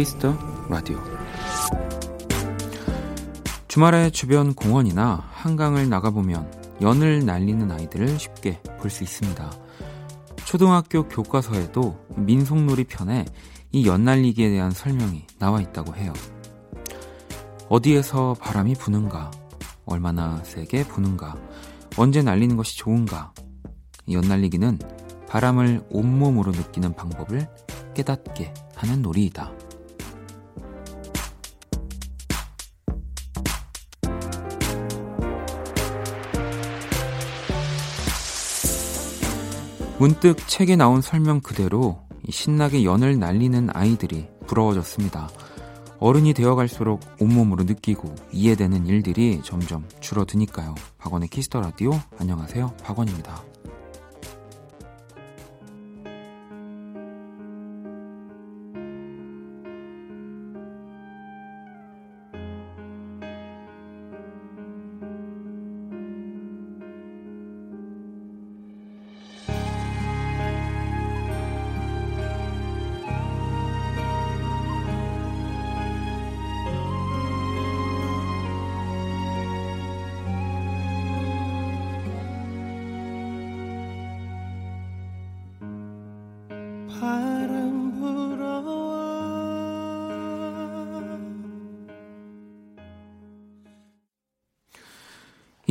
Kiss the Radio 주말에 주변 공원이나 한강을 나가보면 연을 날리는 아이들을 쉽게 볼 수 있습니다. 초등학교 교과서에도 민속놀이 편에 이 연날리기에 대한 설명이 나와 있다고 해요. 어디에서 바람이 부는가, 얼마나 세게 부는가, 언제 날리는 것이 좋은가. 연날리기는 바람을 온몸으로 느끼는 방법을 깨닫게 하는 놀이이다. 문득 책에 나온 설명 그대로 신나게 연을 날리는 아이들이 부러워졌습니다. 어른이 되어갈수록 온몸으로 느끼고 이해되는 일들이 점점 줄어드니까요. 박원의 Kiss the Radio 안녕하세요. 박원입니다.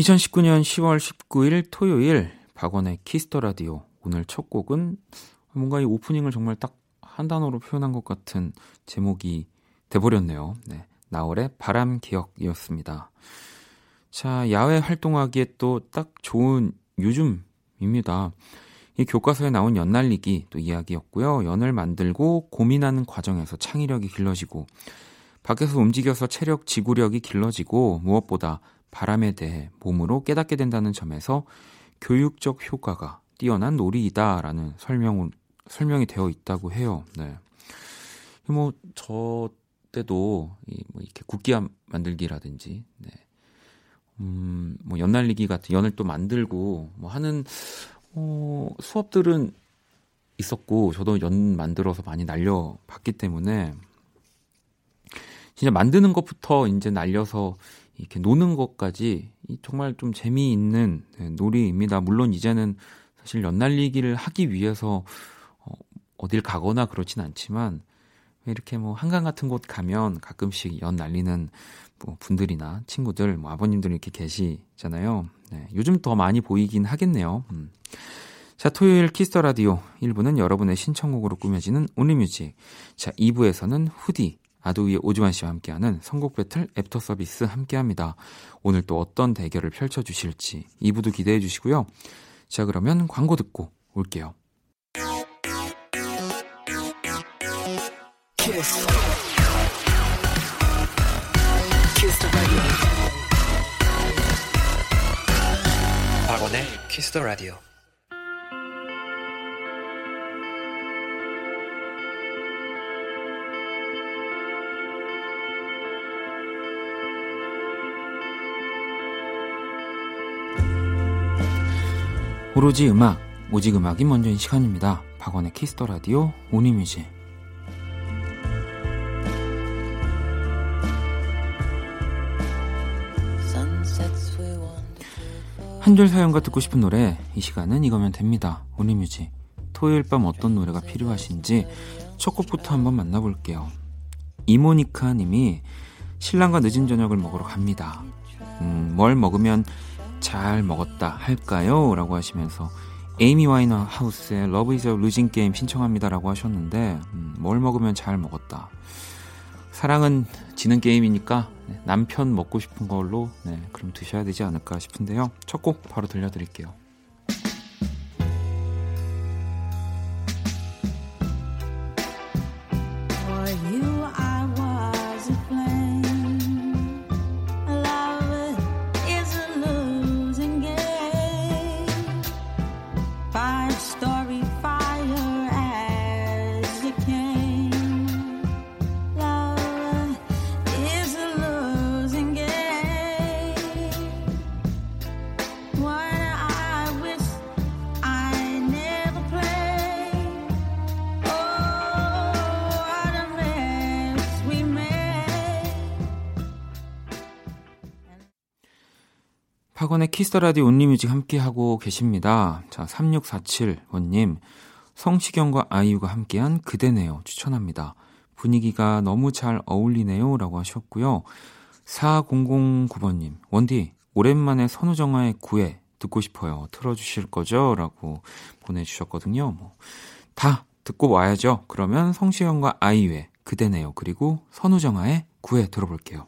2019년 10월 19일 토요일 박원의 Kiss the Radio 오늘 첫 곡은 뭔가 이 오프닝을 정말 딱 한 단어로 표현한 것 같은 제목이 돼버렸네요. 네. 나얼의 바람 기억이었습니다. 자, 야외 활동하기에 또 딱 좋은 요즘입니다. 이 교과서에 나온 연날리기 또 이야기였고요. 연을 만들고 고민하는 과정에서 창의력이 길러지고 밖에서 움직여서 체력 지구력이 길러지고 무엇보다 바람에 대해 몸으로 깨닫게 된다는 점에서 교육적 효과가 뛰어난 놀이이다라는 설명 설명이 되어 있다고 해요. 네. 뭐, 저 때도, 이, 뭐, 이렇게 국기 만들기라든지, 네. 음, 뭐, 연날리기 같은 연을 또 만들고, 뭐, 하는, 어, 수업들은 있었고, 저도 연 만들어서 많이 날려 봤기 때문에, 진짜 만드는 것부터 이제 날려서 이렇게 노는 것까지 정말 좀 재미있는 네, 놀이입니다. 물론 이제는 사실 연날리기를 하기 위해서 어, 어딜 가거나 그렇진 않지만 이렇게 뭐 한강 같은 곳 가면 가끔씩 연 날리는 뭐 분들이나 친구들, 뭐 아버님들 이렇게 계시잖아요. 네, 요즘 더 많이 보이긴 하겠네요. 음. 자, 토요일 Kiss the Radio 1부는 여러분의 신청곡으로 꾸며지는 Only Music. 자, 2부에서는 후디, 아도이의 오주환 씨와 함께하는 선곡 배틀 애프터 서비스 함께합니다. 오늘 또 어떤 대결을 펼쳐주실지 2부도 기대해 주시고요. 자 그러면 광고 듣고 올게요. Kiss. Kiss 박원의 Kiss the Radio. 오로지 음악, 오직 음악이 먼저인 시간입니다. 박원의 Kiss the Radio Only Music. 한 줄 사연과 듣고 싶은 노래 이 시간은 이거면 됩니다. Only Music. 토요일 밤 어떤 노래가 필요하신지 첫 곡부터 한번 만나볼게요. 이모니카 님이 신랑과 늦은 저녁을 먹으러 갑니다. 음, 뭘 먹으면 잘 먹었다 할까요? 라고 하시면서 에이미 와이너 하우스의 Love is a Losing Game 신청합니다 라고 하셨는데 음, 뭘 먹으면 잘 먹었다. 사랑은 지는 게임이니까 네, 남편 먹고 싶은 걸로 네, 그럼 드셔야 되지 않을까 싶은데요. 첫 곡 바로 들려드릴게요. Kiss the Radio Only Music 함께 하고 계십니다. 자, 3647번님, 성시경과 아이유가 함께한 그대네요. 추천합니다. 분위기가 너무 잘 어울리네요. 라고 하셨고요. 4009번님, 원디, 오랜만에 선우정아의 구애 듣고 싶어요. 틀어주실 거죠? 라고 보내주셨거든요. 뭐, 다 듣고 와야죠. 그러면 성시경과 아이유의 그대네요. 그리고 선우정아의 구애 들어볼게요.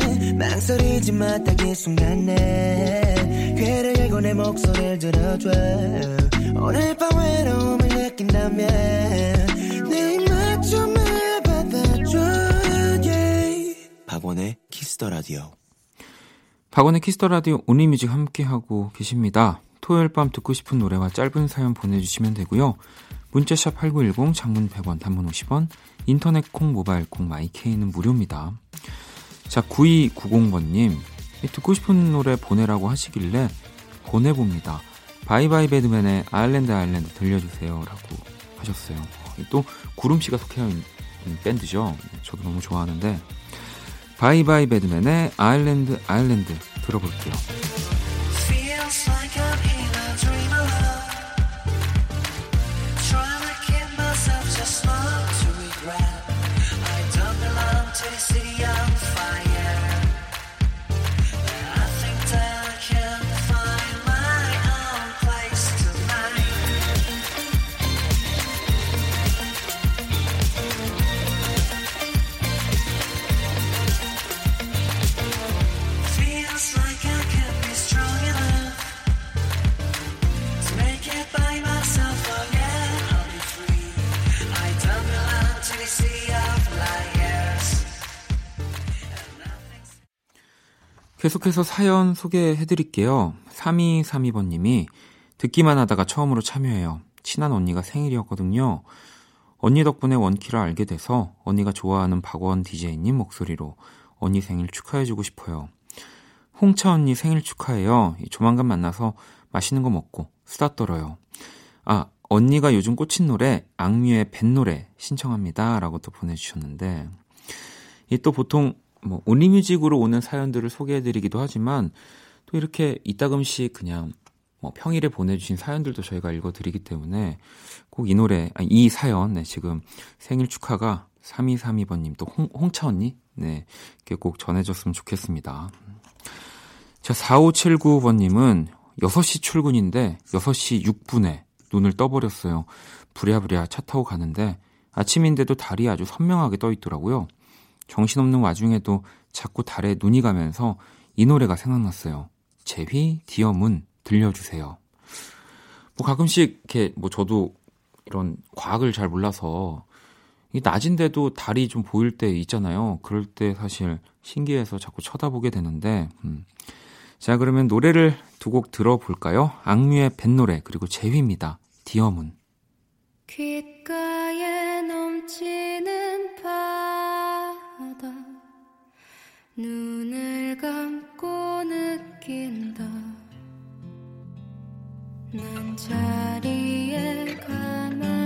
망설이지 마 딱 이 순간에 귀를 열고 내 목소리를 들어줘 오늘 밤 외로움을 느낀다면 내 입맞춤을 받아줘 yeah. 박원의 Kiss the Radio 박원의 Kiss the Radio Only Music 함께하고 계십니다. 토요일 밤 듣고 싶은 노래와 짧은 사연 보내주시면 되고요. 문자 샵 8910 장문 100원 단문 50원 인터넷 콩 모바일 콩 my K는 무료입니다. 자 9290번님 듣고 싶은 노래 보내라고 하시길래 보내봅니다. Bye Bye Badman의 Island Island 들려주세요 라고 하셨어요. 또 구름씨가 속해 있는 밴드죠. 저도 너무 좋아하는데 Bye Bye Badman의 Island Island 들어볼게요. 계속해서 사연 소개해 드릴게요. 3232번님이 듣기만 하다가 처음으로 참여해요. 친한 언니가 생일이었거든요. 언니 덕분에 원키를 알게 돼서 언니가 좋아하는 박원 DJ님 목소리로 언니 생일 축하해주고 싶어요. 홍차 언니 생일 축하해요. 조만간 만나서 맛있는 거 먹고 수다 떨어요. 아, 언니가 요즘 꽂힌 노래 악뮤의 뱃노래 신청합니다. 라고 또 보내주셨는데 이 또 보통 뭐 온리뮤직으로 오는 사연들을 소개해드리기도 하지만 또 이렇게 이따금씩 그냥 뭐 평일에 보내주신 사연들도 저희가 읽어드리기 때문에 꼭 이 노래, 아니, 이 사연, 네, 지금 생일 축하가 3232번님 또 홍, 홍차 언니, 네, 이렇게 꼭 전해줬으면 좋겠습니다. 자, 4579번님은 6시 출근인데 6시 6분에 눈을 떠버렸어요. 부랴부랴 차 타고 가는데 아침인데도 달이 아주 선명하게 떠 있더라고요. 정신없는 와중에도 자꾸 달에 눈이 가면서 이 노래가 생각났어요. 제휘 디어문 들려주세요. 뭐 가끔씩 이렇게 뭐 저도 이런 과학을 잘 몰라서 이 낮인데도 달이 좀 보일 때 있잖아요. 그럴 때 사실 신기해서 자꾸 쳐다보게 되는데 음. 자, 그러면 노래를 두 곡 들어볼까요? 악뮤의 뱃노래, 그리고 제휘입니다. 디어문. 귓가에 넘치는 바 다. 눈을 감고 느낀다. 난 자리에 가만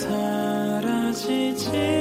사라지지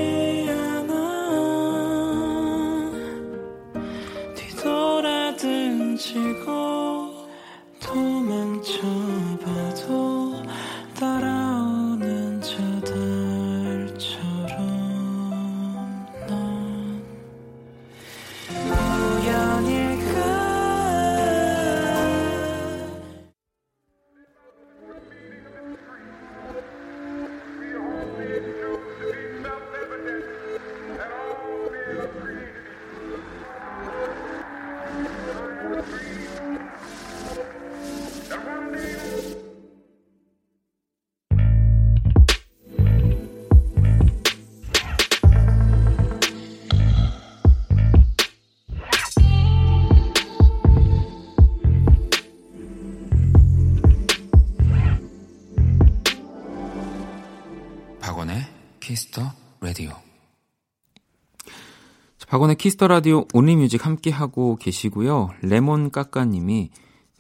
박원의 Kiss the Radio Only Music 함께 하고 계시고요. 레몬 까까 님이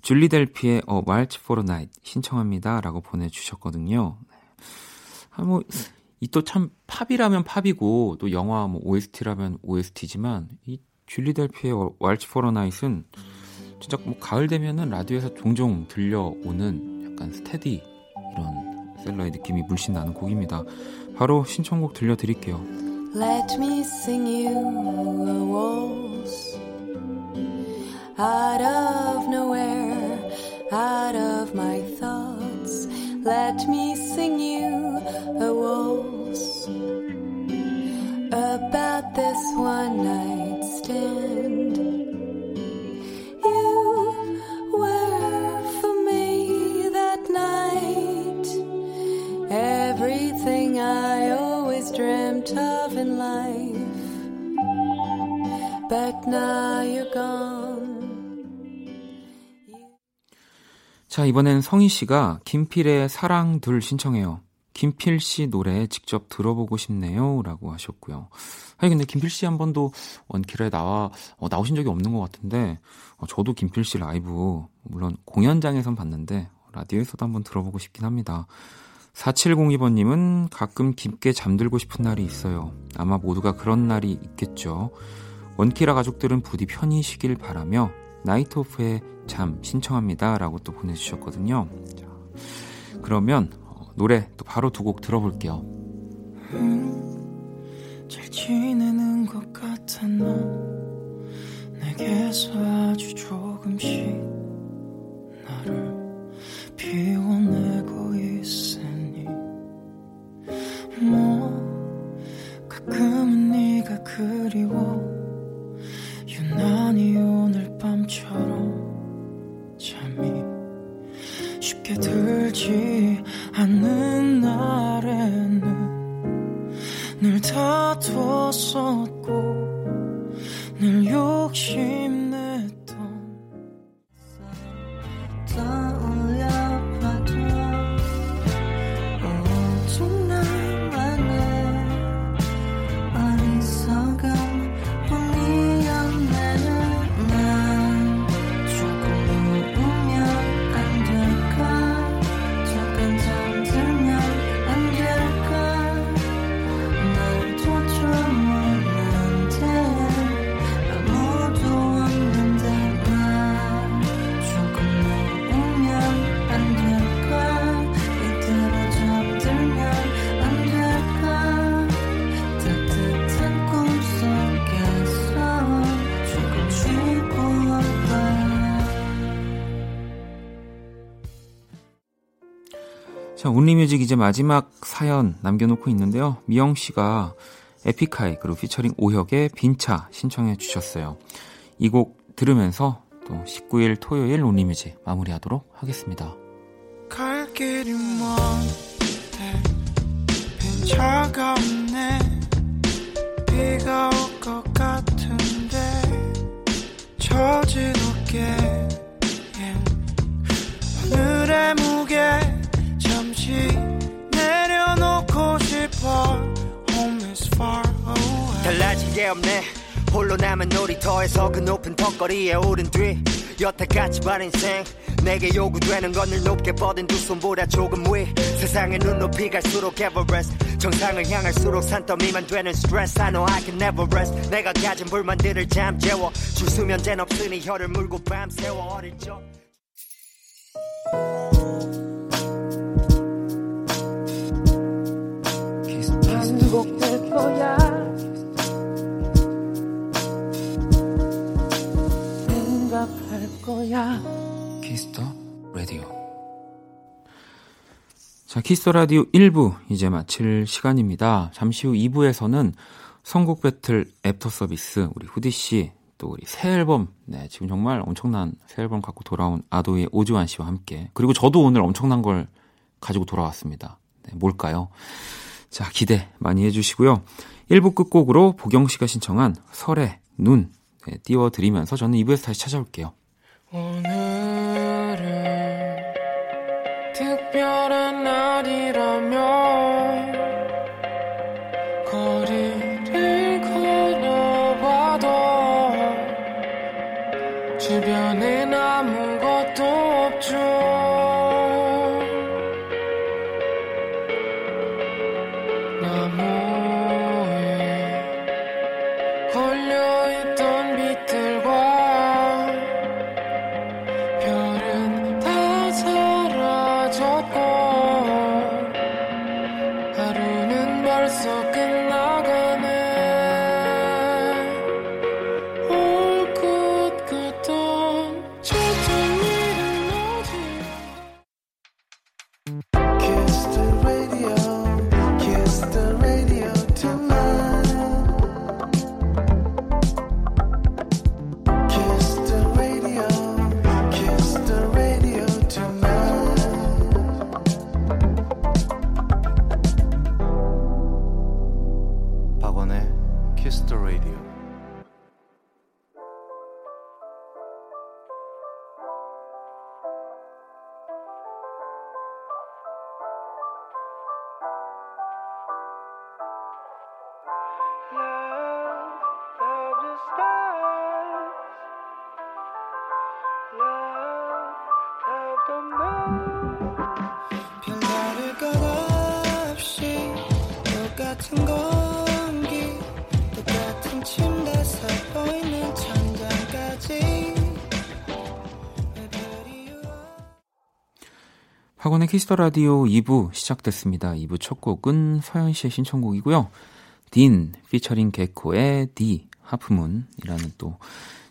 줄리 델피의 A Waltz for a Night 신청합니다라고 보내 주셨거든요. 아, 뭐, 이 또 참 팝이라면 팝이고 또 영화 뭐 OST라면 OST지만 이 줄리 델피의 Waltz for a Night는 진짜 뭐 가을 되면은 라디오에서 종종 들려오는 약간 스테디 이런 셀러의 느낌이 물씬 나는 곡입니다. 바로 신청곡 들려드릴게요. Let me sing you a waltz out of nowhere, out of my thoughts. Let me sing you a waltz about this one night stand. Dreamt of in life. But now you're gone. 자, 이번엔 성희 씨가 김필의 사랑 둘 신청해요. 김필 씨 노래 직접 들어보고 싶네요. 라고 하셨고요. 아니, 근데 김필 씨 한 번도 원키라에 나와, 어, 나오신 적이 없는 것 같은데, 어, 저도 김필 씨 라이브, 물론 공연장에선 봤는데, 라디오에서도 한번 들어보고 싶긴 합니다. 4702번님은 가끔 깊게 잠들고 싶은 날이 있어요. 아마 모두가 그런 날이 있겠죠. 원키라 가족들은 부디 편히 쉬길 바라며 나이트 오프의 잠 신청합니다. 라고 또 보내주셨거든요. 자, 그러면 어, 노래 또 바로 두 곡 들어볼게요. 잘 지내는 것 같아 넌 내게서 아주 온리뮤직 이제 마지막 사연 남겨놓고 있는데요. 미영 씨가 에픽하이 그리고 피처링 오혁의 빈차 신청해 주셨어요. 이 곡 들으면서 또 19일 토요일 온리뮤직 마무리하도록 하겠습니다. 갈 길이 먼데 빈차가 없네 비가 올 것 같은데 처진 어깨 오늘의 무게 달라진 게 없네. 홀로 남은 놀이터에서 그 높은 턱걸이에 오른 뒤 여태까지 반 인생. 내게 요구되는 건늘 높게 뻗은 두 손보다 조금 위. 세상의 눈높이 갈수록 에버레스트 정상을 향할수록 산더미만 되는 스트레스 I know I can never rest. 내가 가진 불만들을 잠재워. 줄 수면제는 없으니 혀를 물고 밤새워. 어릴 적 Kiss the Radio. 자, Kiss the Radio 1부 이제 마칠 시간입니다. 잠시 후 2부에서는 선곡 배틀 애프터 서비스 우리 후디 씨, 또 우리 새 앨범, 네, 지금 정말 엄청난 새 앨범 갖고 돌아온 아도이의 오주환 씨와 함께 그리고 저도 오늘 엄청난 걸 가지고 돌아왔습니다. 네, 뭘까요? 자, 기대 많이 해주시고요. 1부 끝곡으로 보경 씨가 신청한 설의 눈 네, 띄워드리면서 저는 2부에서 다시 찾아올게요. 오늘 Kiss the Radio 2부 시작됐습니다. 2부 첫 곡은 서현 씨의 신청곡이고요. 딘 피처링 개코의 D Half Moon이라는 또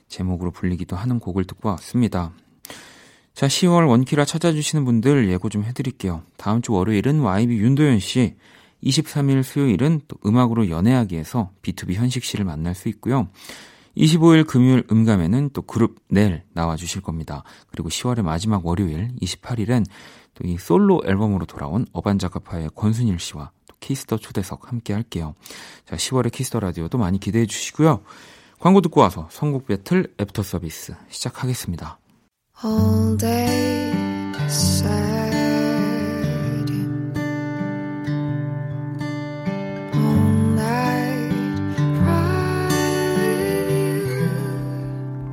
제목으로 불리기도 하는 곡을 듣고 왔습니다. 자, 10월 원키라 찾아주시는 분들 예고 좀 해드릴게요. 다음 주 월요일은 YB 윤도현 씨, 23일 수요일은 또 음악으로 연애하기에서 B2B 현식 씨를 만날 수 있고요. 25일 금요일 음감에는 또 그룹 넬 나와주실 겁니다. 그리고 10월의 마지막 월요일 28일엔 또 이 솔로 앨범으로 돌아온 어반자카파의 권순일 씨와 또 Kiss the 초대석 함께 할게요. 자, 10월의 Kiss the Radio도 많이 기대해 주시고요. 광고 듣고 와서 선곡 배틀 애프터 서비스 시작하겠습니다. All day sad. All night.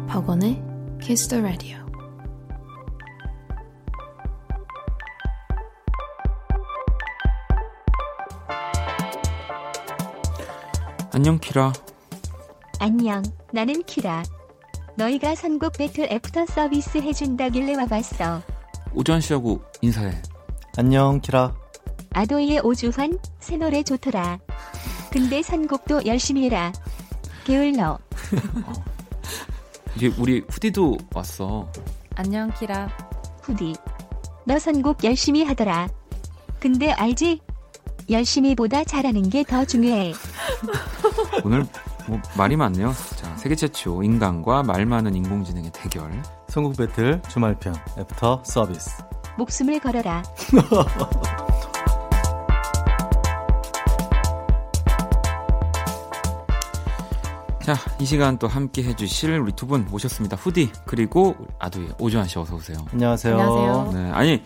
박원의 Kiss the Radio. 안녕 키라. 안녕, 나는 키라. 너희가 선곡 배틀 애프터 서비스 해준다길래 와봤어. 오전 씨하고 인사해. 안녕 키라 아도이의 오주환, 새 노래 좋더라. 근데 선곡도 열심히 해라. 게을러. 이제 우리 후디도 왔어. 안녕 키라 후디. 너 선곡 열심히 하더라. 근데 알지? 열심히보다 잘하는 게 더 중요해. 오늘 뭐 말이 많네요. 자, 세계 최초 인간과 말 많은 인공지능의 대결. 선곡 배틀 주말편 애프터 서비스. 목숨을 걸어라. 자, 이 시간 또 함께 해주실 우리 두 분 모셨습니다. 후디 그리고 아두이 오주환 씨 어서 오세요. 안녕하세요. 안녕하세요. 네, 아니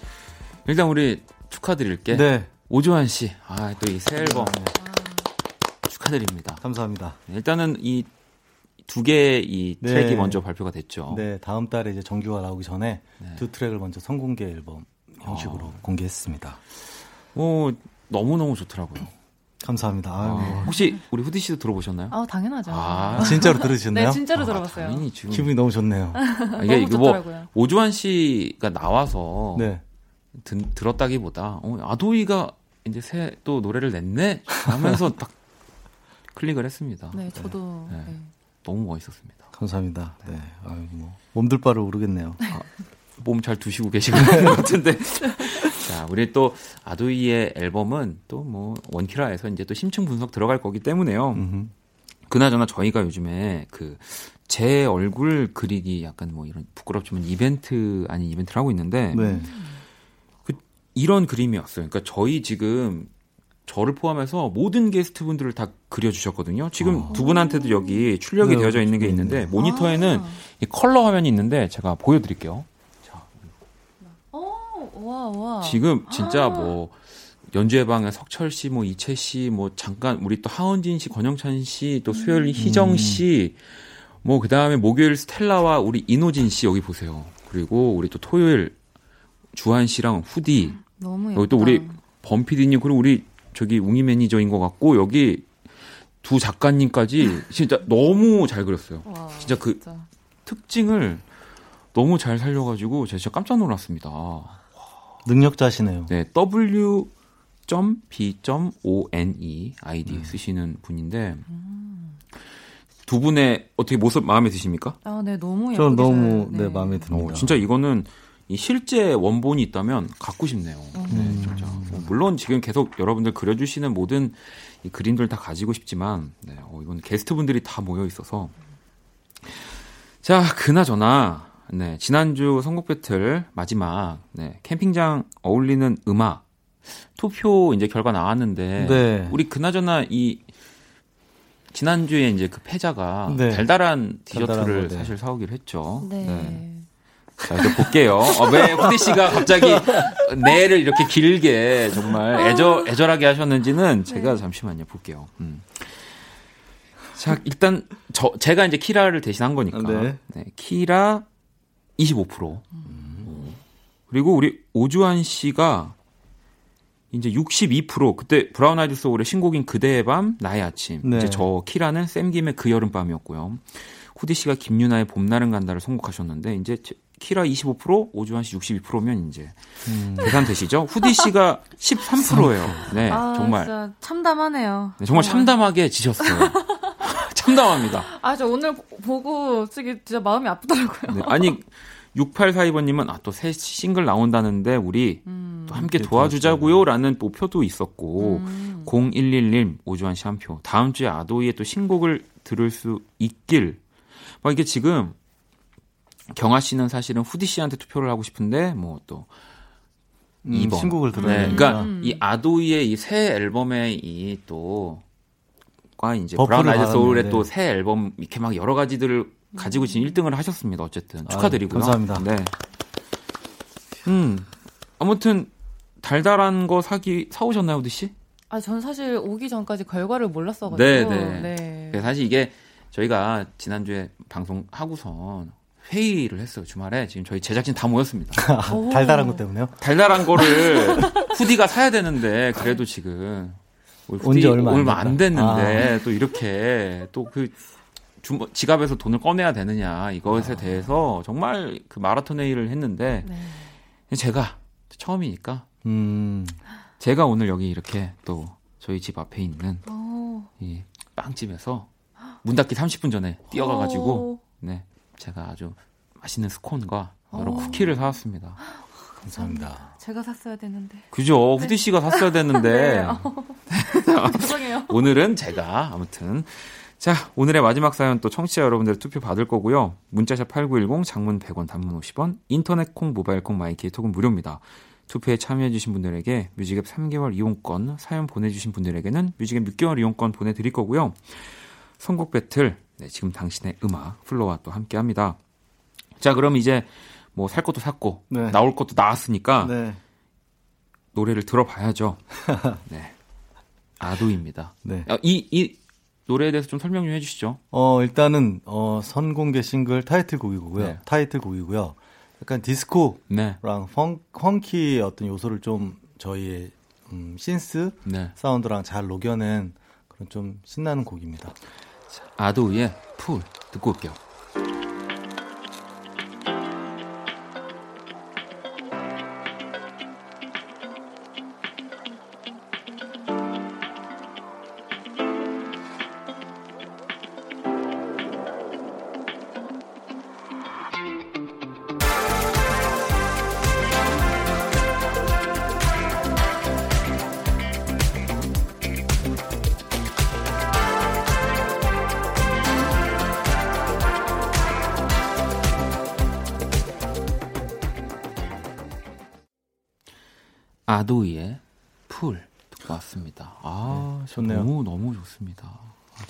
일단 우리 축하드릴 게. 네, 오주환 씨, 아 또 이 새 앨범 축하드립니다. 감사합니다. 네, 일단은 이 두 개의 이 네. 트랙이 먼저 발표가 됐죠. 네, 다음 달에 이제 정규가 나오기 전에 네. 두 트랙을 먼저 선공개 앨범 형식으로 어. 공개했습니다. 오, 너무 너무 좋더라고요. 감사합니다. 아, 아이고. 혹시 우리 후디 씨도 들어보셨나요? 아, 당연하죠. 아, 진짜로 들으셨나요? 네, 진짜로 아, 들어봤어요. 당연히 지금 기분이 너무 좋네요. 아, 이게 너무 뭐 좋더라고요. 오주환 씨가 나와서 네. 든- 들었다기보다 어, 아도이가 이제 새 또 노래를 냈네 하면서 딱 클릭을 했습니다. 네, 저도. 네. 네. 너무 멋있었습니다. 감사합니다. 네. 아유, 뭐 몸둘 바를 모르겠네요. 몸잘 두시고 계시는 것 같은데. 자, 우리 또 아도이의 앨범은 또 뭐 원키라에서 이제 또 심층 분석 들어갈 거기 때문에요. 음흠. 그나저나 저희가 요즘에 그 제 얼굴 그리기 약간 뭐 이런 부끄럽지만 이벤트 아닌 이벤트를 하고 있는데 네. 이런 그림이었어요. 그러니까 저희 지금 저를 포함해서 모든 게스트분들을 다 그려주셨거든요. 지금 두 분한테도 여기 출력이 네, 되어져 있는 게 네, 있는데 네. 모니터에는 아. 이 컬러 화면이 있는데 제가 보여드릴게요. 자, 오, 와, 와. 지금 진짜 아. 뭐 연주의 방에 석철 씨, 뭐 이채 씨, 뭐 잠깐 우리 또 하은진 씨, 권영찬 씨, 또 수열 희정 씨, 뭐 그다음에 목요일 스텔라와 우리 이노진 씨 여기 보세요. 그리고 우리 또 토요일 주한 씨랑 후디 너무 예쁘다. 여기 또 우리 범피디님 그리고 우리 저기 웅이 매니저인 것 같고 여기 두 작가님까지 진짜 너무 잘 그렸어요. 와, 진짜 그 진짜. 특징을 너무 잘 살려가지고 제가 진짜 깜짝 놀랐습니다. 능력자시네요. 네, w.b.o.n.e 아이디 쓰시는 분인데 두 분의 어떻게 모습 마음에 드십니까? 아, 네, 너무 저는 너무 잘- 네, 마음에 듭니다. 어, 진짜 이거는 이 실제 원본이 있다면 갖고 싶네요. 네, 진짜. 어, 물론 지금 계속 여러분들 그려주시는 모든 이 그림들 다 가지고 싶지만, 네, 어, 이건 게스트분들이 다 모여 있어서. 자, 그나저나, 네, 지난주 선곡 배틀 마지막, 네, 캠핑장 어울리는 음악 투표 이제 결과 나왔는데, 네. 우리 그나저나 이 지난주에 이제 그 패자가 네. 달달한 달달한 디저트를 거, 네. 사실 사오기로 했죠. 네. 자, 이제 볼게요. 어, 왜 후디 씨가 갑자기 내를 이렇게 길게 정말 애절, 애절하게 하셨는지는 제가 잠시만요. 볼게요. 음. 자, 일단 저 제가 이제 키라를 대신한 거니까. 네. 네, 키라 25%. 음. 그리고 우리 오주환 씨가 이제 62% 그때 브라운 아이드 소울의 신곡인 그대의 밤 나의 아침. 네. 이제 저 키라는 샘김의 그 여름 밤이었고요. 후디 씨가 김유나의 봄날은 간다를 선곡하셨는데 이제 제- 키라 25% 오주환 씨 62%면 이제 음. 계산 되시죠? 후디 씨가 13%예요. 네, 아, 정말 진짜 참담하네요. 네, 정말 참담하게 지셨어요. 참담합니다. 아, 저 오늘 보고 되게 진짜 마음이 아프더라고요. 네, 아니 6842번님은 아 또 새 싱글 나온다는데 우리 음. 또 함께 함께 도와주자고요라는 또 표도 있었고 음. 0111님 오주환 씨 한 표. 다음 주에 아도이의 또 신곡을 들을 수 있길. 막 이게 지금 경아 씨는 사실은 후디 씨한테 투표를 하고 싶은데 뭐또 음, 2번. 신곡을 들어야 네. 그러니까 이 아도이의 이 새 앨범의 이 또과 이제 버프를 브라운 아이드 소울의. 또 새 앨범 이렇게 막 여러 가지들을 가지고 지금 1등을 하셨습니다. 어쨌든 아유, 축하드리고요. 감사합니다. 네. 음. 아무튼 달달한 거 사기 사오셨나요, 후디 씨? 아, 전 사실 오기 전까지 결과를 몰랐어가지고. 네, 네. 네. 네, 사실 이게 저희가 지난주에 방송 하고선 회의를 했어요. 주말에 지금 저희 제작진 다 모였습니다. 오. 달달한 것 때문에요? 달달한 거를 후디가 사야 되는데 그래도 지금 온지 얼마 안안 됐다. 아. 됐는데 또 이렇게 또그 지갑에서 돈을 꺼내야 되느냐 이것에 대해서 정말 그 마라톤 회의를 했는데 네. 제가 처음이니까 음. 제가 오늘 여기 이렇게 또 저희 집 앞에 있는 오. 이 빵집에서 문 닫기 30분 전에 뛰어가가지고 오. 네 제가 아주 맛있는 스콘과 여러 오. 쿠키를 사왔습니다. 감사합니다. 제가 샀어야 되는데. 그죠? 후디 씨가 샀어야 됐는데. 네. 죄송해요. 오늘은 제가 아무튼 자 오늘의 마지막 사연 또 청취자 여러분들 투표 받을 거고요 문자 샵 8910 장문 100원 단문 50원 인터넷 콩 모바일 콩 my K 톡은 무료입니다 투표에 참여해주신 분들에게 뮤직앱 3개월 이용권 사연 보내주신 분들에게는 뮤직앱 6개월 이용권 보내드릴 거고요 선곡 배틀 네, 지금 당신의 음악 플로와 또 함께 합니다 자 그럼 이제 뭐 살 것도 샀고 네. 나올 것도 나왔으니까 네. 노래를 들어봐야죠 네 아도입니다 네. 아, 이, 이 노래에 대해서 좀 설명 좀 해주시죠. 어, 일단은, 어, 선공개 싱글 타이틀곡이고요. 네. 타이틀곡이고요. 약간 디스코랑 네. 펑, 펑키의 어떤 요소를 좀 저희의, 음, 신스 네. 사운드랑 잘 녹여낸 그런 좀 신나는 곡입니다. 아도의 풀 듣고 올게요.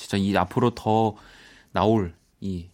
진짜 이 앞으로 더 나올 이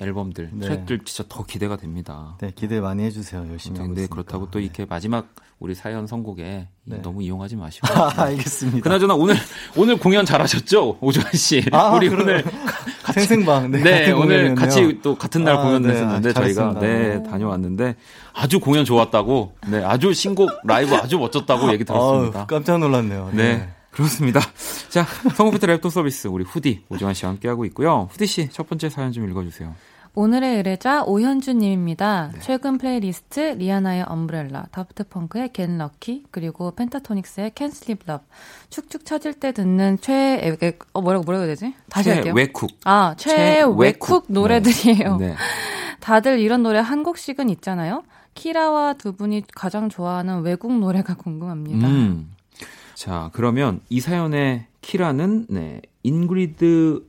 앨범들, 네. 트랙들 진짜 더 기대가 됩니다. 네, 기대 많이 해주세요. 열심히 하고 근데 있으니까. 그렇다고 또 이렇게 마지막 우리 사연 선곡에 이 네. 너무 이용하지 마시고. 아, 알겠습니다. 그나저나 오늘 오늘 공연 잘하셨죠, 오주환 씨. 아, 우리 그래. 오늘 생생방. 네, 네, 같은 오늘. 같이 또 같은 날 아, 공연했었는데 네, 저희가 잘했습니다. 네 다녀왔는데 아주 공연 좋았다고, 네 아주 신곡 라이브 아주 멋졌다고 얘기 들었습니다. 아우, 깜짝 놀랐네요. 네. 그렇습니다. 자, 성우피트 랩도 서비스 우리 후디 오주환 씨와 함께하고 있고요. 후디 씨 첫 번째 사연 좀 읽어주세요. 오늘의 의뢰자 오현주님입니다. 네. 최근 플레이리스트 리아나의 Umbrella, 다프트 펑크의 Get Lucky, 그리고 펜타토닉스의 캔 슬립 럽. 축축 처질 때 듣는 최애 어 뭐라고 뭐라고 해야 되지? 다시 할게요. 외쿡. 아 최외쿡 노래들이에요. 네. 다들 이런 노래 한 곡씩은 있잖아요. 키라와 두 분이 가장 좋아하는 외국 노래가 궁금합니다. 음. 자, 그러면 이 사연의 키라는 네, 인그리드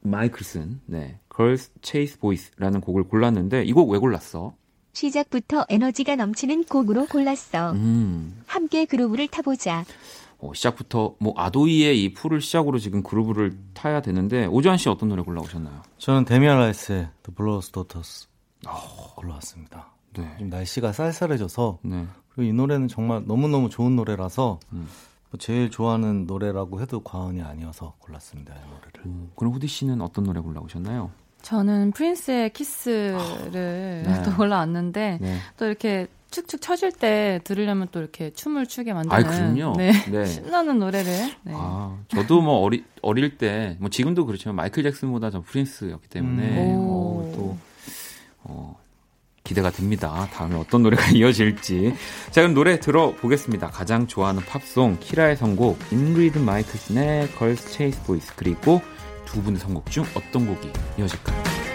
마이클슨, 네, Girls Chase Boys라는 곡을 골랐는데 이 곡 왜 골랐어? 시작부터 에너지가 넘치는 곡으로 골랐어. 음. 함께 그루브를 타보자. 어, 시작부터 뭐 아도이의 이 Pool을 시작으로 지금 그루브를 타야 되는데 오주환 씨 어떤 노래 골라오셨나요? 저는 데미안 라이스의 The Blower's Daughter 골라왔습니다. 네. 지금 날씨가 쌀쌀해져서 네. 그리고 이 노래는 정말 너무너무 좋은 노래라서 음. 뭐 제일 좋아하는 노래라고 해도 과언이 아니어서 골랐습니다. 이 노래를. 음, 그럼 후디 씨는 어떤 노래 골라오셨나요? 저는 프린스의 키스를 네. 또 올라왔는데 네. 또 이렇게 축축 처질 때 들으려면 또 이렇게 춤을 추게 만드는 아, 그럼요. 네. 네. 신나는 노래를 네. 아, 저도 뭐 어리, 어릴 때, 뭐 지금도 그렇지만 마이클 잭슨보다 전 프린스였기 때문에, 음. 어, 오. 또, 어, 기대가 됩니다. 다음에 어떤 노래가 이어질지. 자, 그럼 노래 들어보겠습니다. 가장 좋아하는 팝송, 키라의 선곡, 인그리드 마이클슨의 Girls Chase Boys, 그리고 두 분의 선곡 중 어떤 곡이 이어질까요?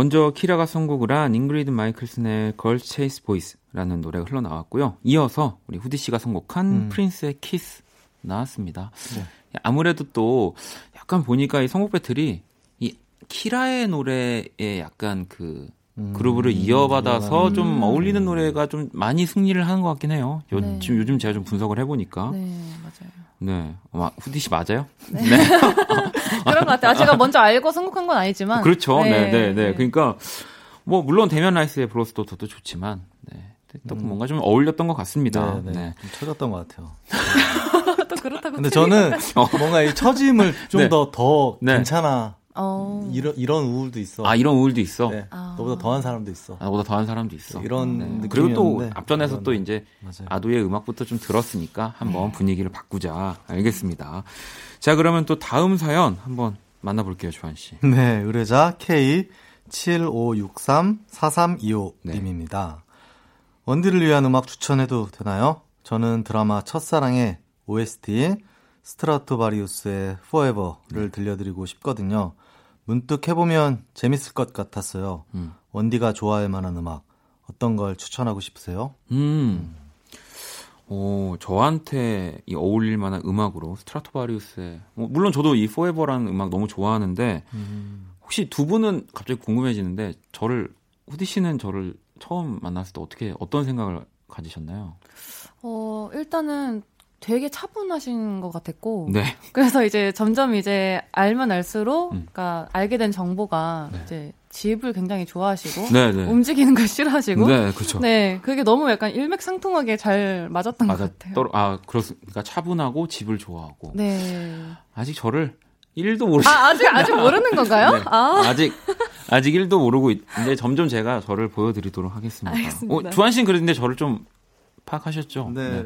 먼저 키라가 선곡을 한 잉그리드 마이클슨의 Girl Chase Boys라는 노래가 흘러나왔고요. 이어서 우리 후디 씨가 선곡한 음. 프린스의 키스 나왔습니다. 네. 아무래도 또 약간 보니까 이 선곡 배틀이 이 키라의 노래에 약간 그 음, 그루브를 이어받아서 음. 좀 어울리는 노래가 좀 많이 승리를 하는 것 같긴 해요. 요, 네. 지금 요즘 제가 좀 분석을 해보니까. 네, 맞아요. 네. 어, 후디 씨 맞아요? 그런 것 같아요. 아, 제가 먼저 알고 선곡한 건 아니지만. 그렇죠. 네, 네, 네. 그러니까 뭐 물론 대면 라이스의 브로스도 저도 좋지만 네. 또 음. 뭔가 좀 어울렸던 것 같습니다. 네, 네. 네. 좀 쳐졌던 것 같아요. 또 그렇다고. 근데 저는 뭔가 이 처짐을 좀 네. 더더 네. 괜찮아. 어. 이런 이런 우울도 있어. 아 이런 우울도 있어. 네. 아. 너보다 더한 사람도 있어. 나보다 더한 사람도 있어. 이런 네. 그리고 또 앞전에서 이런- 또 이제 맞아요. 아도의 음악부터 좀 들었으니까 한번 분위기를 바꾸자. 알겠습니다. 자 그러면 또 다음 사연 한번 만나볼게요, 조한 씨. 네, 의뢰자 K75634325님입니다. 원디를 위한 음악 추천해도 되나요? 저는 드라마 첫사랑의 OST 스트라토바리우스의 Forever를 들려드리고 싶거든요. 문득 해보면 재밌을 것 같았어요. 음. 원디가 좋아할 만한 음악 어떤 걸 추천하고 싶으세요? 음. 어, 저한테 이 어울릴 만한 음악으로 스트라토바리우스의 뭐, 물론 저도 이 포에버라는 음악 너무 좋아하는데 혹시 두 분은 갑자기 궁금해지는데 저를 후디 씨는 저를 처음 만났을 때 어떻게 어떤 생각을 가지셨나요? 어, 일단은 되게 차분하신 것 같았고. 네. 그래서 이제 점점 이제 알면 알수록, 음. 그러니까 알게 된 정보가 네. 이제 집을 굉장히 좋아하시고, 네, 네. 움직이는 걸 싫어하시고, 네, 그렇죠. 네, 그게 너무 약간 일맥상통하게 잘 맞았던 맞아. 것 같아요. 떨어, 아, 그렇습니까? 차분하고 집을 좋아하고. 네. 아직 저를 1도 모르시 아, 아직, 아직 모르는 건가요? 네. 아, 아직 아직 1도 모르고 있는데 점점 제가 저를 보여 드리도록 하겠습니다. 알겠습니다. 어, 주한 씨는 그랬는데 저를 좀 파악하셨죠? 네,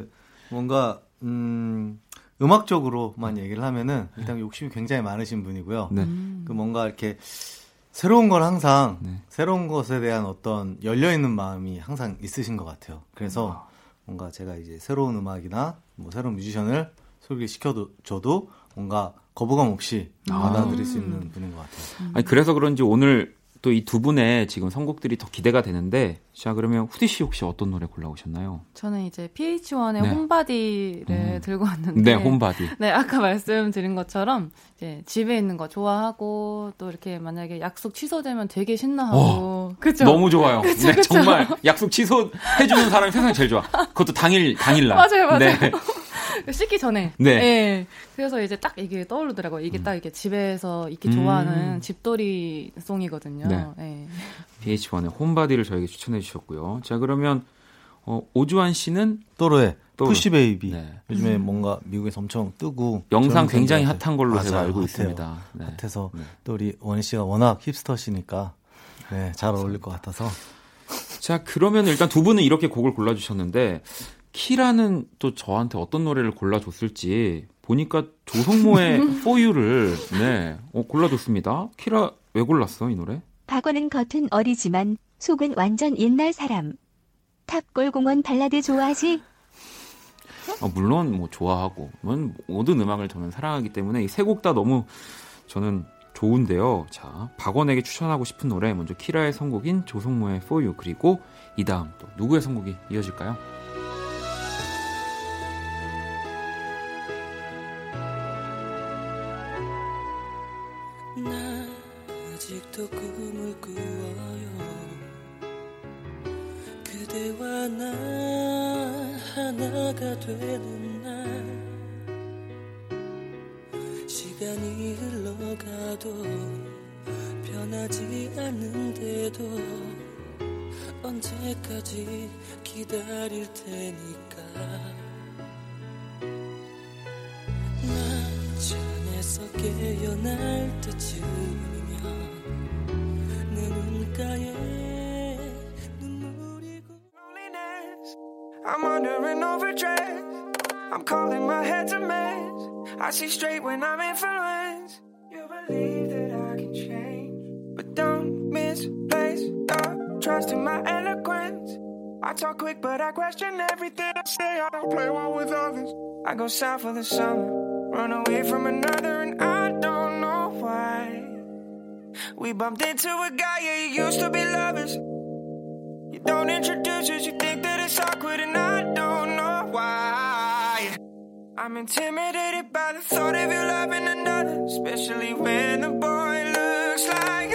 뭔가 음, 음악적으로만 얘기를 하면은 일단 욕심이 굉장히 많으신 분이고요. 네. 음. 그 뭔가 이렇게 새로운 걸 항상 네. 새로운 것에 대한 어떤 열려 있는 마음이 항상 있으신 것 같아요. 그래서 뭔가 제가 이제 새로운 음악이나 뭐 새로운 뮤지션을 소개시켜도 저도 뭔가 거부감 없이 받아들일 수 있는 분인 것 같아요. 아니 그래서 그런지 오늘 또 이 두 분의 지금 선곡들이 더 기대가 되는데 자 그러면 후디 씨 혹시 어떤 노래 골라오셨나요? 저는 이제 PH1의 네. 홈바디를 음. 들고 왔는데. 네, 홈바디. 네, 아까 말씀드린 것처럼 이제 집에 있는 거 좋아하고 또 이렇게 만약에 약속 취소되면 되게 신나하고 그죠? 너무 좋아요. 그쵸, 네, 그쵸. 정말 약속 취소해주는 사람이 세상에 제일 좋아. 그것도 당일 당일날. 맞아요, 맞아요. 네. 씻기 전에. 네. 예. 그래서 이제 딱 이게 떠오르더라고요. 이게 딱 이게 집에서 이렇게 음. 좋아하는 집돌이 송이거든요. 네. 예. BH1의 홈바디를 저에게 추천해 주셨고요. 자 그러면 어, 오주환 씨는 또르의 또르. 푸시 베이비. 네. 요즘에 뭔가 미국에서 엄청 뜨고 영상 굉장히 핫한 걸로 제가 맞아요. 알고 핫해요. 있습니다. 네. 같아서 네. 또 우리 원희 씨가 워낙 힙스터시니까 네, 잘 어울릴 것 같아서 자, 그러면 일단 두 분은 이렇게 곡을 골라 주셨는데, 키라는 또 저한테 어떤 노래를 골라 줬을지, 보니까 조성모의 For You를, 네, 어, 골라 줬습니다. 키라, 왜 골랐어, 이 노래? 박원은 겉은 어리지만 속은 완전 옛날 사람. 탑골공원 발라드 좋아하지? 아, 물론, 뭐, 좋아하고, 뭐, 모든 음악을 저는 사랑하기 때문에 이세곡 다 너무 저는 좋은데요. 자, 박원에게 추천하고 싶은 노래, 먼저 키라의 선곡인 조성모의 For You, 그리고 이 다음 또 누구의 선곡이 이어질까요? 기다릴 테니까 나 잠에서 깨어날 때쯤이면 내 눈가에 눈물이 고 loneliness. I'm under an overdress. I'm calling my head to mess. I see straight when I'm influenced. You believe that I can change, but don't misplace your trust in my eloquence. I talk quick, but I question everything I say. I don't play well with others. I go south for the summer, run away from another, and I don't know why. We bumped into a guy, yeah, you used to be lovers. You don't introduce us, you think that it's awkward, and I don't know why. I'm intimidated by the thought of you loving another, especially when the boy looks like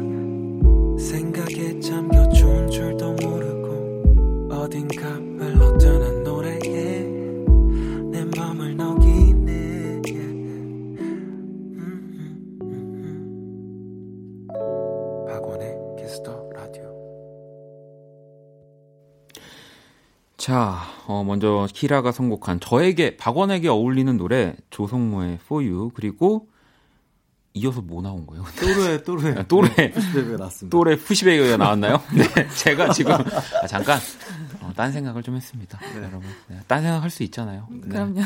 자, 어, 먼저 키라가 선곡한 저에게 박원에게 어울리는 노래 조성모의 For You 그리고 이어서 뭐 나온 거예요? 또르에 또르에 아, 또래 푸시베이가 났습니다. 또래 푸시베이가 나왔나요? 네, 제가 지금 아, 잠깐 어, 딴 생각을 좀 했습니다, 여러분. 네, 딴 생각 할 수 있잖아요. 네. 그럼요.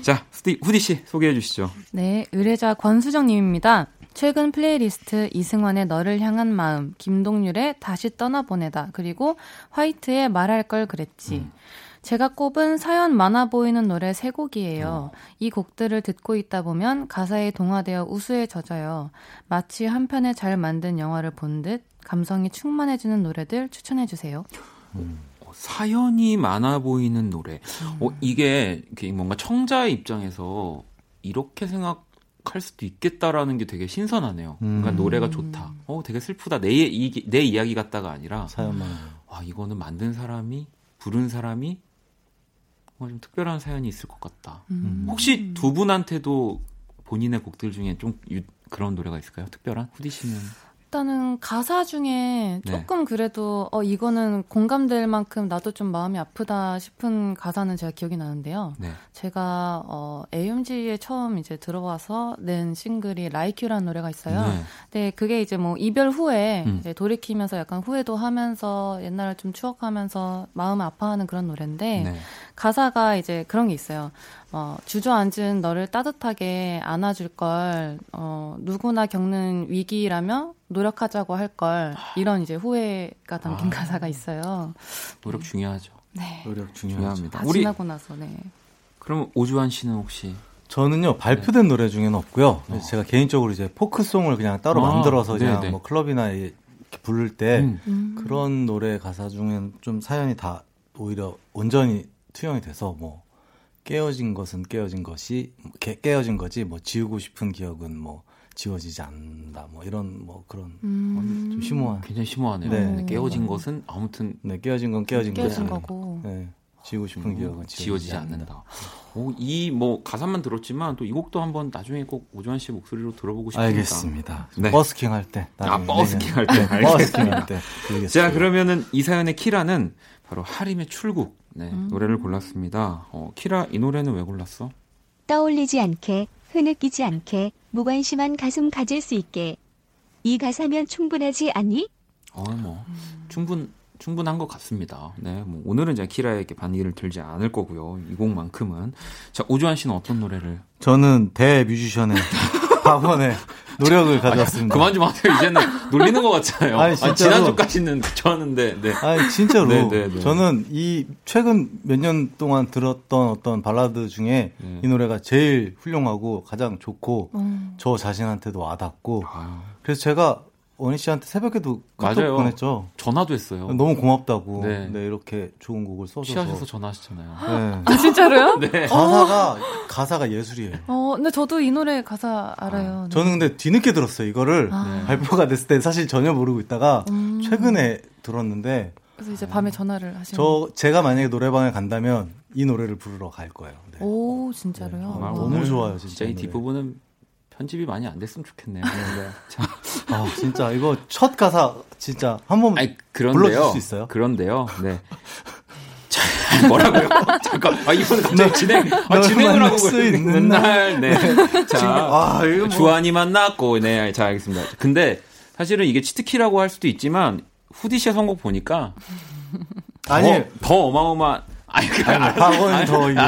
자, 후디, 후디 씨 소개해 주시죠. 네, 의뢰자 권수정님입니다. 최근 플레이리스트 이승환의 너를 향한 마음, 김동률의 다시 떠나보내다, 그리고 화이트의 말할 걸 그랬지. 제가 꼽은 사연 많아 보이는 노래 세 곡이에요. 이 곡들을 듣고 있다 보면 가사에 동화되어 우수에 젖어요. 마치 한 편의 잘 만든 영화를 본 듯 감성이 충만해지는 노래들 추천해 주세요. 어, 사연이 많아 보이는 노래. 어, 이게 이렇게 뭔가 청자의 입장에서 이렇게 생각 할 수도 있겠다라는 게 되게 신선하네요. 그러니까 음. 노래가 좋다. 어, 되게 슬프다. 내, 이, 내 이야기 같다가 아니라 사연만 와, 이거는 만든 사람이 부른 사람이 뭔가 좀 특별한 사연이 있을 것 같다. 음. 혹시 두 분한테도 본인의 곡들 중에 좀 유- 그런 노래가 있을까요? 특별한? 후디 씨는 일단은 가사 중에 네. 조금 그래도 어 이거는 공감될 만큼 나도 좀 마음이 아프다 싶은 가사는 제가 기억이 나는데요. 네. 제가 어 AMG에 처음 이제 들어와서 낸 싱글이 Like You라는 노래가 있어요. 네. 네, 그게 이제 뭐 이별 후에 음. 이제 돌이키면서 약간 후회도 하면서 옛날을 좀 추억하면서 마음을 아파하는 그런 노래인데 네. 가사가 이제 그런 게 있어요. 어, 주저앉은 너를 따뜻하게 안아줄 걸, 어, 누구나 겪는 위기라며 노력하자고 할 걸, 이런 이제 후회가 담긴 아. 가사가 있어요. 노력 중요하죠. 네. 노력. 중요합니다. 다 우리 지나고 나서, 네. 그럼 오주환 씨는 혹시 저는요 발표된 노래 중에는 없고요. 어. 제가 개인적으로 이제 포크송을 그냥 따로 아, 만들어서 그냥 네네. 뭐 클럽이나 이렇게 부를 때 음. 음. 그런 노래 가사 중엔 좀 사연이 다 오히려 온전히 투영이 돼서 뭐 깨어진 것은 깨어진 것이 깨, 깨어진 거지 뭐 지우고 싶은 기억은 뭐 지워지지 않는다 뭐 이런 뭐 그런 음. 좀 심오한 굉장히 심오하네요. 네. 깨어진 것은 아무튼 네 깨어진 건 깨어진, 깨진 거지. 거고. 네 지우고 싶은 기억은 지워지지 않는다. 이 뭐 가사만 들었지만 또 이 곡도 한번 나중에 꼭 오주환 씨 목소리로 들어보고 싶습니다. 알겠습니다. 네. 버스킹 할 때. 아, 버스킹 할 때. 네, 버스킹 알겠습니다. 할 때. 자 그러면은 이 사연의 키라는 바로 하림의 출국 네, 음. 노래를 골랐습니다. 어, 키라 이 노래는 왜 골랐어? 떠올리지 않게, 흐느끼지 않게, 무관심한 가슴 가질 수 있게. 이 가사면 충분하지 않니? 어, 뭐 충분 충분한 것 같습니다. 네, 뭐 오늘은 이제 키라에게 반기를 들지 않을 거고요. 이 곡만큼은 자 오주환 씨는 어떤 노래를? 저는 대 뮤지션의 박원의 노력을 가져왔습니다. 그만 좀 하세요. 이제는 놀리는 것 같잖아요. 아니, 아니. 지난주까지는 좋았는데, 네. 아니 진짜로 네, 네, 네. 저는 이 최근 몇 년 동안 들었던 어떤 발라드 중에 네. 이 노래가 제일 훌륭하고 가장 좋고 음. 저 자신한테도 와닿고 아유, 그래서 제가 원희 씨한테 새벽에도 카톡 맞아요. 보냈죠. 전화도 했어요. 너무 고맙다고 네. 네. 이렇게 좋은 곡을 써줘서 취하셔서 전화하셨잖아요. 네. 아, 진짜로요? 네. 가사가 가사가 예술이에요. 어, 근데 저도 이 노래 가사 알아요. 네. 저는 근데 뒤늦게 들었어요. 이거를 아. 발표가 됐을 때 사실 전혀 모르고 있다가 음. 최근에 들었는데 그래서 이제 밤에 전화를 하시는. 저 제가 만약에 노래방에 간다면 이 노래를 부르러 갈 거예요. 네. 오, 진짜로요? 정말 와. 너무 좋아요, 진짜 진짜 이. 뒷부분은 편집이 많이 안 됐으면 좋겠네요. 네. 자, 아 진짜 이거 첫 가사 진짜 한번 아니, 불러줄. 수 있어요? 그런데요. 네. 자, 뭐라고요? 잠깐, 아, 이거는 갑자기 진행, 아, 널 진행을 만날 하고 수 있는 날, 네. 자, 아, 이거 뭐. 주한이 만났고, 네, 자, 알겠습니다. 근데 사실은 이게 치트키라고 할 수도 있지만, 후디 씨의 선곡 보니까, 아니, 더, 더 어마어마, 아니, 그, 아니, 박원이 더 이게.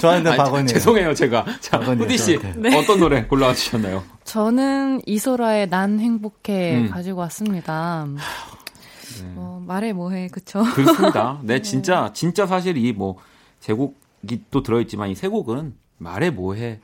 저한테 아니, 박원이에요. 죄송해요, 제가. 자, 후디 씨, 저한테. 어떤 노래 골라와 주셨나요? 저는 이소라의 난 행복해 음. 가지고 왔습니다. 뭐, 말해 뭐해, 그쵸? 그렇습니다. 네, 진짜, 진짜 사실 이 뭐, 제곡이 또 들어있지만 이 세 곡은 말해 뭐해가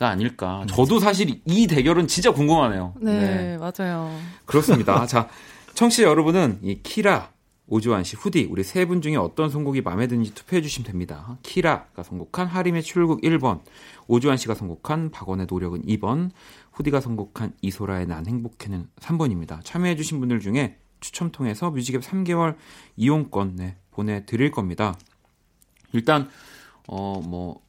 아닐까. 저도 사실 이 대결은 진짜 궁금하네요. 네, 맞아요. 그렇습니다. 자, 청취자 여러분은 이 키라, 오주환 씨, 후디, 우리 세 분 중에 어떤 선곡이 마음에 드는지 투표해 주시면 됩니다. 키라가 선곡한 하림의 출국 1번, 오주환 씨가 선곡한 박원의 노력은 2번, 후디가 선곡한 이소라의 난 행복해는 3번입니다. 참여해 주신 분들 중에 추첨 통해서 뮤직앱 3개월 이용권 네, 보내드릴 겁니다. 일단 어 뭐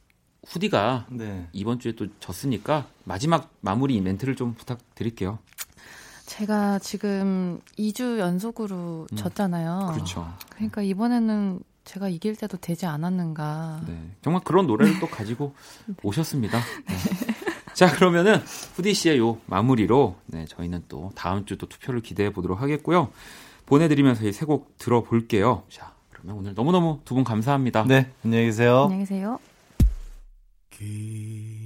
후디가 네. 이번 주에 또 졌으니까 마지막 마무리 멘트를 좀 부탁드릴게요. 제가 지금 2주 연속으로 졌잖아요. 음. 그렇죠. 그러니까 이번에는 제가 이길 때도 되지 않았는가. 네. 정말 그런 노래를 또 가지고 오셨습니다. 네. 자, 그러면은 후디 씨의 요 마무리로 네, 저희는 또 다음 주 또 투표를 기대해 보도록 하겠고요. 보내드리면서 이 세 곡 들어볼게요. 자, 그러면 오늘 너무너무 두 분 감사합니다. 네, 안녕히 계세요. 안녕히 계세요. 기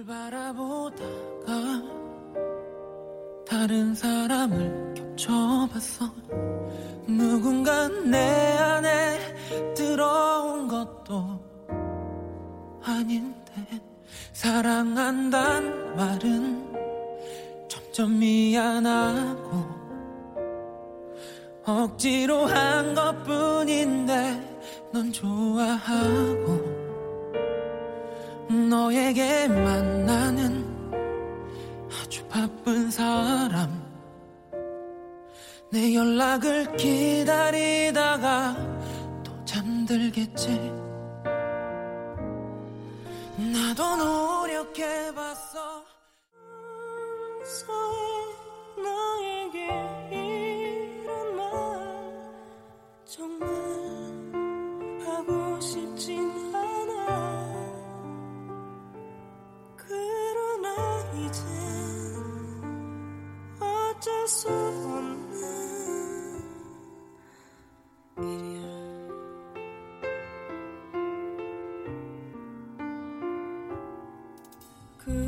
널 바라보다가 다른 사람을 겹쳐봤어. 누군가 내 안에 들어온 것도 아닌데 사랑한단 말은 점점 미안하고 억지로 한 것뿐인데 넌 좋아하고 너에게만 나는 아주 바쁜 사람. 내 연락을 기다리다가 또 잠들겠지. 나도 노력해봤어. 너에게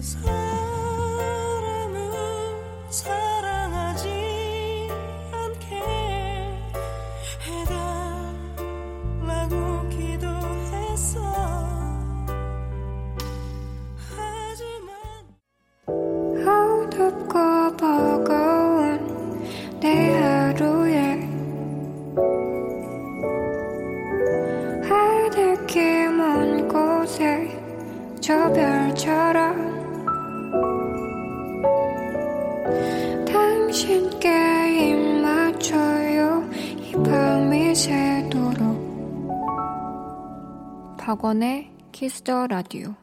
그사 박원의 Kiss the Radio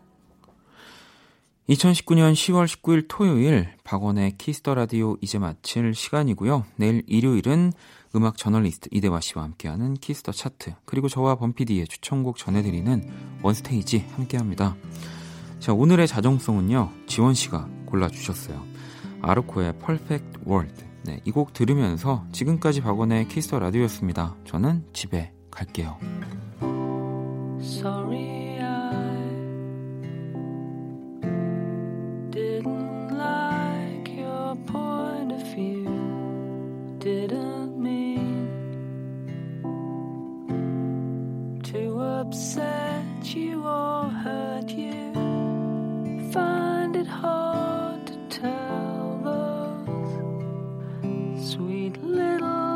2019년 10월 19일 토요일 박원의 Kiss the Radio 이제 마칠 시간이고요. 내일 일요일은 음악 저널리스트 이대화 씨와 함께하는 Kiss the Chart 그리고 저와 범PD의 추천곡 전해드리는 One Stage 함께합니다. 자 오늘의 자정송은요 지원 씨가 골라주셨어요. 아르코의 Perfect World. 네, 이 곡 들으면서 지금까지 박원의 Kiss the Radio였습니다. 저는 집에 갈게요. sorry I didn't like your point of view. Didn't mean to upset you or hurt you. Find it hard to tell those sweet little.